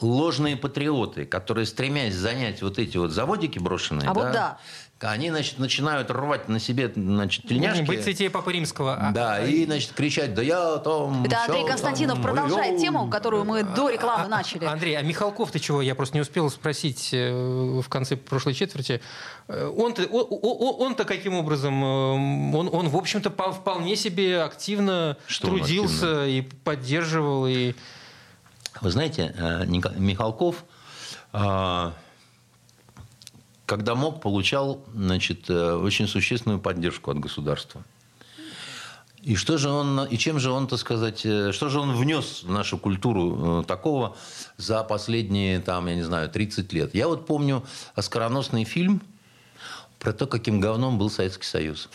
ложные патриоты, которые, стремясь занять вот эти вот заводики брошенные, а да, вот да они, значит, начинают рвать на себе, значит, тельняшки. Быть цветей Папы Римского. А да, и, значит, кричать, да я там... Это Андрей Константинов там, продолжает ё... тему, которую мы до рекламы начали. Андрей, а Михалков ты чего? Я просто не успел спросить э, в конце прошлой четверти. Э, он-то, он-то каким образом? Э, он, он в общем-то, вполне себе активно Что трудился активно? и поддерживал. И... Вы знаете, Михалков когда мог, получал значит, э, очень существенную поддержку от государства. И что же он, и чем же он, так сказать, э, что же он внес в нашу культуру э, такого за последние, там, я не знаю, 30 лет? Я вот помню оскароносный фильм про то, каким говном был Советский Союз.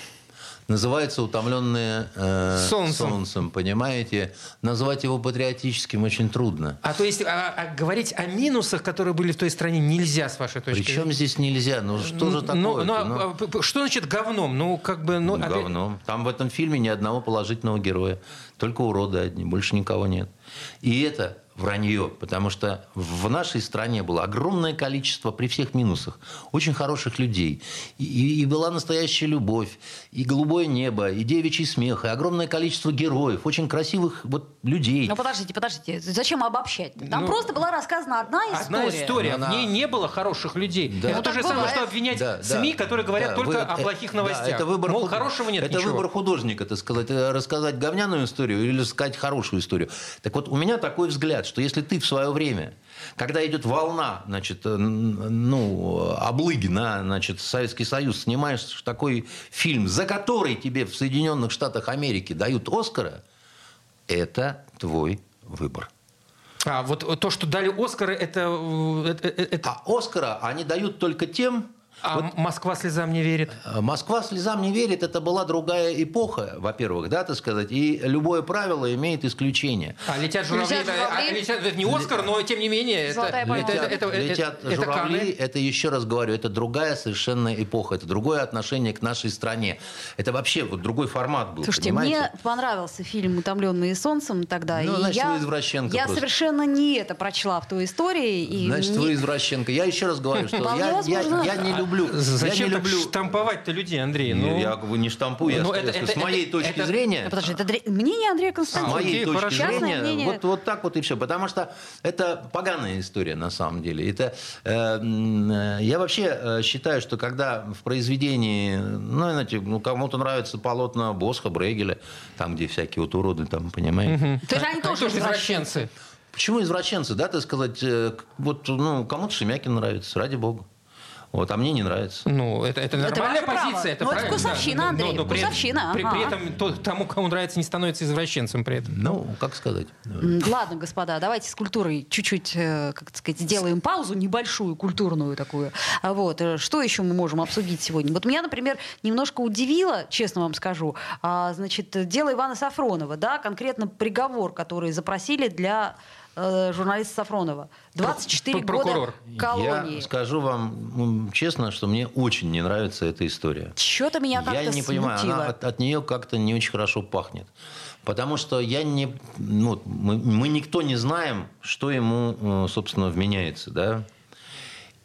Называется «Утомленные э, солнцем. солнцем», понимаете? Назвать его патриотическим очень трудно. А то есть а, а говорить о минусах, которые были в той стране, нельзя, с вашей точки зрения? Причем здесь нельзя? Ну что ну, же такое? Ну, ну, ну, а, что значит говном? Ну, как бы... Ну, ну, говном. Там в этом фильме ни одного положительного героя. Только уроды одни, больше никого нет. И это вранье, потому что в нашей стране было огромное количество, при всех минусах, очень хороших людей. И, и была настоящая любовь, и голубое небо, и девичий смех, и огромное количество героев, очень красивых вот, людей. Ну, подождите, подождите, зачем обобщать? Там ну, просто была рассказана одна история. Одна история, Она... в ней не было хороших людей. Да. Это то же самое, что обвинять да, СМИ, да, которые говорят да, только вы, о плохих новостях. Да, это выбор, Мол, хорошего нет Это ничего. выбор художника, это сказать, рассказать говняную историю или рассказать хорошую историю. Так вот, у меня такой взгляд, что если ты в свое время, когда идет волна, значит, э, ну, облыги на значит, Советский Союз, снимаешь такой фильм, за который тебе в Соединенных Штатах Америки дают Оскара, это твой выбор. А вот то, что дали Оскары, это, э, это, э, это... А Оскара они дают только тем, а вот, Москва слезам не верит? Э, Москва слезам не верит. Это была другая эпоха, во-первых, да, так сказать. И любое правило имеет исключение. А летят журавли, летят журавли. Это, летят, это не Оскар, но тем не менее. Это, летят, это, это, летят это, журавли, это, это еще раз говорю, это другая совершенно эпоха. Это другое отношение к нашей стране. Это вообще вот другой формат был. Слушайте, понимаете? мне понравился фильм «Утомленные солнцем» тогда. Ну, и значит, я, вы извращенка Я просто. совершенно не это прочла в той истории. И значит, не... вы извращенка. Я еще раз говорю, что я, я, я не люблю... Зачем не люблю... штамповать-то людей, Андрей? Ну... Я не штампую, я, ну, это, это, с моей это, точки это, зрения... Это, подожди, это мнение Андрея Константиновича. С моей точки зрения, мнение... вот, вот так вот и все. Потому что это поганая история на самом деле. Это, э, я вообще э, считаю, что когда в произведении, ну, знаете, ну, кому-то нравятся полотна Босха, Брегеля, там, где всякие вот уроды, там, понимаете? Угу. То есть они тоже извращенцы. Почему извращенцы, да, так сказать, э, вот, ну, кому-то Шемякин нравится, ради бога. Вот, а мне не нравится. Ну, это, это нормальная это позиция. Это ну, это вкусовщина, да, Андрей, но, но при, вкусовщина. При, ага. при этом то, тому, кому нравится, не становится извращенцем при этом. Ну, как сказать. Ладно, господа, давайте с культурой чуть-чуть, э, как сказать, сделаем паузу небольшую, культурную такую. А вот. Э, что еще мы можем обсудить сегодня? Вот меня, например, немножко удивило, честно вам скажу, а, значит, дело Ивана Сафронова, да, конкретно приговор, который запросили для журналиста Сафронова. 24 года колонии. Я скажу вам честно, что мне очень не нравится эта история. Что-то меня как-то Я не смутило. понимаю, она от, от нее как-то не очень хорошо пахнет. Потому что я не, ну, мы, мы никто не знаем, что ему, э, собственно, вменяется, да.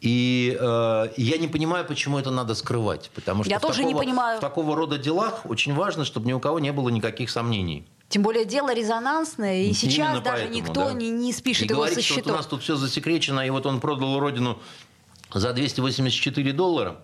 И э, я не понимаю, почему это надо скрывать. Потому что я в тоже такого, не понимаю. В такого рода делах очень важно, чтобы ни у кого не было никаких сомнений. Тем более дело резонансное, и сейчас Именно даже поэтому, никто да. не, не спишет и его говорить, со что вот счетов. у нас тут все засекречено, и вот он продал родину за 284 доллара.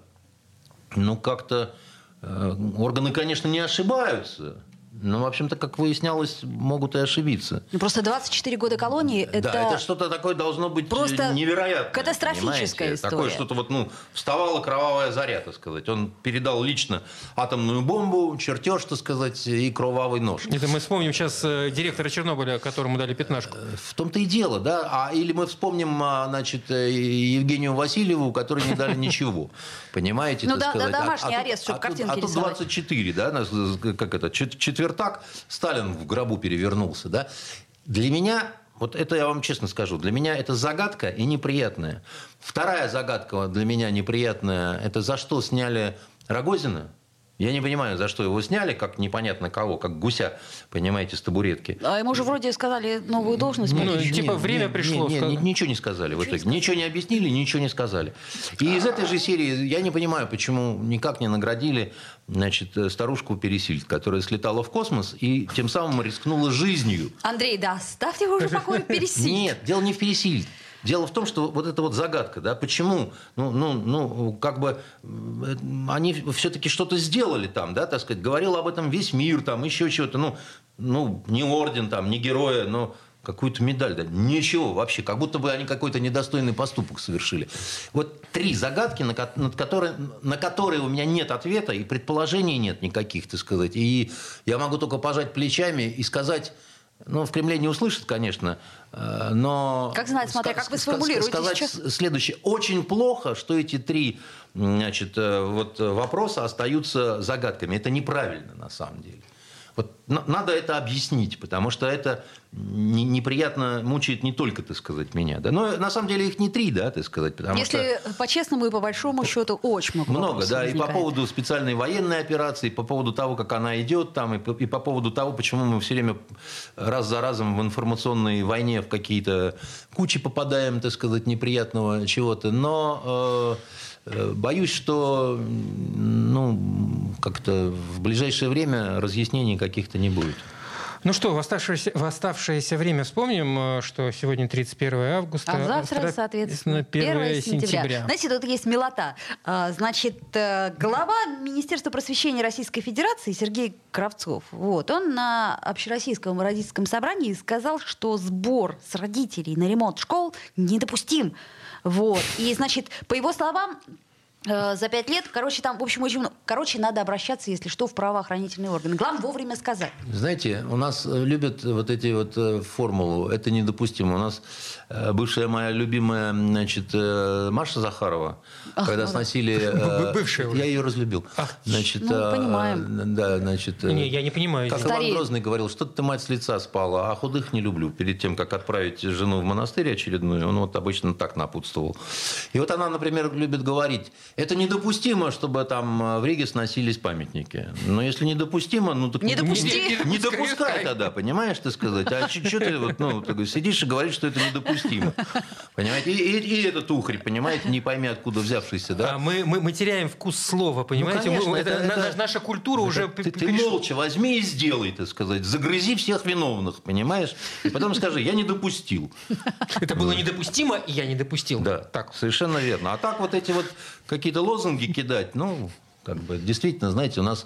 Ну, как-то э, органы, конечно, не ошибаются. Но, в общем-то, как выяснялось, могут и ошибиться. Ну, просто 24 года колонии это... Да, это что-то такое должно быть просто невероятное. катастрофическая понимаете? история. Такое что-то вот, ну, вставала кровавая заря, так сказать. Он передал лично атомную бомбу, чертеж, так сказать, и кровавый нож. Это мы вспомним сейчас э, директора Чернобыля, которому дали пятнашку. В том-то и дело, да. А, или мы вспомним, а, значит, э, Евгению Васильеву, которой не дали ничего. Понимаете, Ну так да, да, сказать. домашний арест, чтоб а картинки А тут рисовать. 24, да, нас, э, как это, чет- четвертак, Сталин в гробу перевернулся, да. Для меня, вот это я вам честно скажу, для меня это загадка и неприятная. Вторая загадка для меня неприятная, это за что сняли Рогозина. Я не понимаю, за что его сняли, как непонятно кого, как гуся, понимаете, с табуретки. А ему же вроде сказали новую должность. Ну, получить. типа, время не, пришло, не, не, сказали. ничего не сказали в итоге. Ничего не объяснили, ничего не сказали. И из этой же серии я не понимаю, почему никак не наградили значит, старушку Пересильд, которая слетала в космос и тем самым рискнула жизнью. Андрей, да, оставьте его уже в покое пересиль. Нет, дело не в Пересильд. Дело в том, что вот эта вот загадка, да, почему, ну, ну, ну, как бы они все-таки что-то сделали там, да, так сказать, говорил об этом весь мир, там, еще чего-то, ну, ну, не орден там, не героя, но какую-то медаль, да, ничего вообще, как будто бы они какой-то недостойный поступок совершили. Вот три загадки, на, над которые, на которые у меня нет ответа и предположений нет никаких, так сказать, и я могу только пожать плечами и сказать, ну, в Кремле не услышат, конечно, э, но... Как знать, смотря как вы сформулируете сказать сейчас. следующее. Очень плохо, что эти три значит, э, вот, э, вопроса остаются загадками. Это неправильно, на самом деле. Вот надо это объяснить, потому что это не- неприятно мучает не только, так сказать, меня. Да? Но на самом деле их не три, да, так сказать. Потому Если что... по-честному и по большому счету очень много Много, да, и по возникает. поводу специальной военной операции, и по поводу того, как она идет там, и по, и по поводу того, почему мы все время раз за разом в информационной войне в какие-то кучи попадаем, так сказать, неприятного чего-то. Но э, э, боюсь, что ну, как-то в ближайшее время разъяснений каких-то не будет. Ну что, в оставшееся, в оставшееся время вспомним, э, что сегодня 31 августа. А завтра, стра- соответственно, 1 1 сентября. сентября. Знаете, тут есть милота. А, Значит, э, глава Министерства просвещения Российской Федерации Сергей Кравцов, вот, он на общероссийском родительском собрании сказал, что сбор с родителей на ремонт школ недопустим. Вот. И, значит, по его словам, за пять лет, короче, там, в общем, очень много. Короче, надо обращаться, если что, в правоохранительные органы. Главное вовремя сказать. Знаете, у нас э, любят вот эти вот э, формулу. Это недопустимо. У нас э, бывшая моя любимая, значит, э, Маша Захарова, когда сносили... э, Бывшая уже. Я ее разлюбил. Значит, Ну, э, понимаем. Да, значит... э, Не, я не понимаю. Как здесь. Иван. Грозный говорил, что ты мать с лица спала, а худых не люблю. Перед тем, как отправить жену в монастырь очередную, он вот обычно так напутствовал. И вот она, например, любит говорить, это недопустимо, чтобы там э, в Риге сносились памятники. Но если недопустимо, ну так Не допусти. не допускай тогда, понимаешь, ты сказать. А что ты вот, ну, ты сидишь и говоришь, что это недопустимо. Понимаете? И, и- и этот ухарь, понимаете, не пойми откуда взявшийся, да? А мы, мы, мы теряем вкус слова, понимаете? Мы- конечно, это, это- на- это- наша культура уже ты, ты молча возьми и сделай, так сказать. Загрызи всех виновных, понимаешь? И потом скажи, я не допустил. Это было недопустимо, и я не допустил. Да, Так. совершенно верно. А так вот эти вот какие-то лозунги кидать, ну, как бы, действительно, знаете, у нас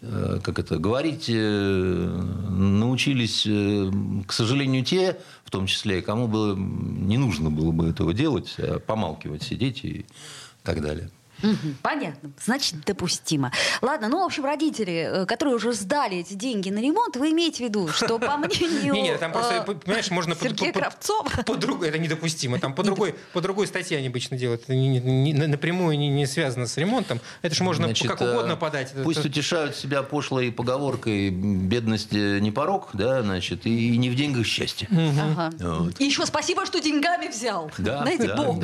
э, как это, говорить э, научились, э, к сожалению, те, в том числе, кому было не нужно было бы этого делать, а помалкивать, сидеть и так далее. Понятно. Значит, допустимо. Ладно, ну, в общем, родители, э, которые уже сдали эти деньги на ремонт, вы имеете в виду, что по мнению... Не, не, там просто, э, понимаешь, можно... Сергея Кравцова. Это недопустимо. Там по другой, по другой статье они обычно делают. Это напрямую не связано с ремонтом. Это же можно как э, угодно подать. Пусть утешают себя пошлой поговоркой «бедность не порог», да, значит, и не в деньгах счастье. И еще спасибо, что деньгами взял. Да, Знаете, Бог.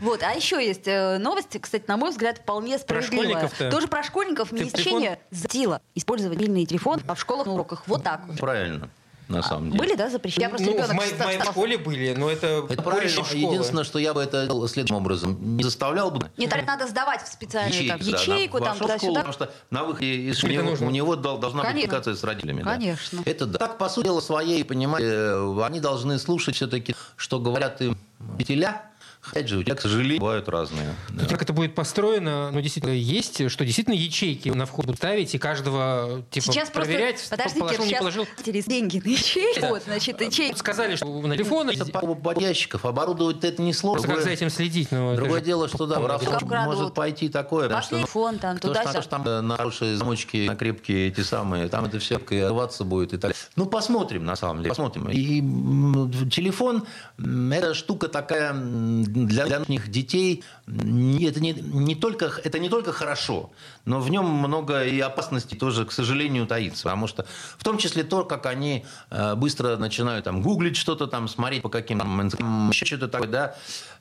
Вот, а еще есть новости, кстати, на мой взгляд, вполне справедливая. Про Тоже про школьников министрение запретило использовать мобильный телефон в школах на уроках. Вот так вот. Правильно на самом деле. Были, да, запрещены? Я ну, в, моей, в моей школе были, но это, это правильно. Единственное, что я бы это делал следующим образом. Не заставлял бы. Нет, так надо сдавать в специальную ячейку, там, ячейку, да, там, туда-сюда. Потому что на выходе из у него, у него должна Конечно. быть коммуникация с родителями. Конечно. Да. Это да. Так, по сути дела, своей, понимаете, они должны слушать все-таки, что говорят им учителя, Опять же, у тебя, к сожалению, бывают разные. Да. Как это будет построено, ну, действительно, есть, что действительно ячейки на вход будут ставить, и каждого, типа, сейчас проверять, просто, подождите, положил, не положил. Сейчас деньги на ячейку, да. вот, значит, ячейки. Сказали, что на телефон... Это ящиков, оборудовать это не сложно. Как за этим следить? Ну, Другое же... дело, что, да, воровство может пойти такое. Пошли что, фон там, туда что, там э, на хорошие замочки, на крепкие эти самые, там это все рваться будет и так Ну, посмотрим, на самом деле, посмотрим. И телефон, это штука такая для, для них детей это не, не только, это не только хорошо, но в нем много и опасностей тоже, к сожалению, таится. Потому что в том числе то, как они э, быстро начинают там гуглить что-то, там, смотреть по каким-то еще что-то такое, да.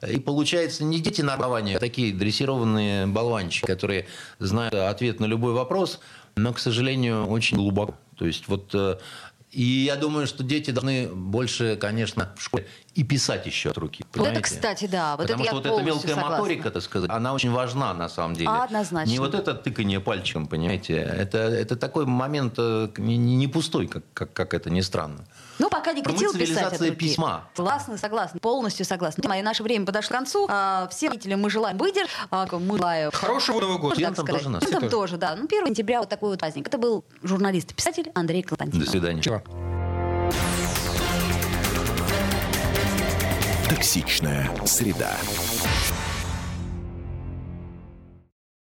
И получается не дети на а такие дрессированные болванчики, которые знают ответ на любой вопрос, но, к сожалению, очень глубоко. То есть вот э, и я думаю, что дети должны больше, конечно, в школе и писать еще от руки. Понимаете? Вот это, кстати, да. Вот Потому это что вот эта мелкая согласна. моторика, так сказать, она очень важна на самом деле. А, однозначно. Не вот это тыкание пальчиком, понимаете. Это, это такой момент э, не, не пустой, как, как, как это ни странно. Ну, пока не хотел писать от руки. письма. Согласна, согласна, полностью согласна. И наше время подошло к концу. А, всем зрителям мы желаем выдержки. А, мы желаем... Хорошего Нового года. Студентам тоже нас. Студентам тоже, да. Ну, 1 сентября вот такой вот праздник. Это был журналист и писатель Андрей Константинов. До свидания. Чего? Токсичная среда.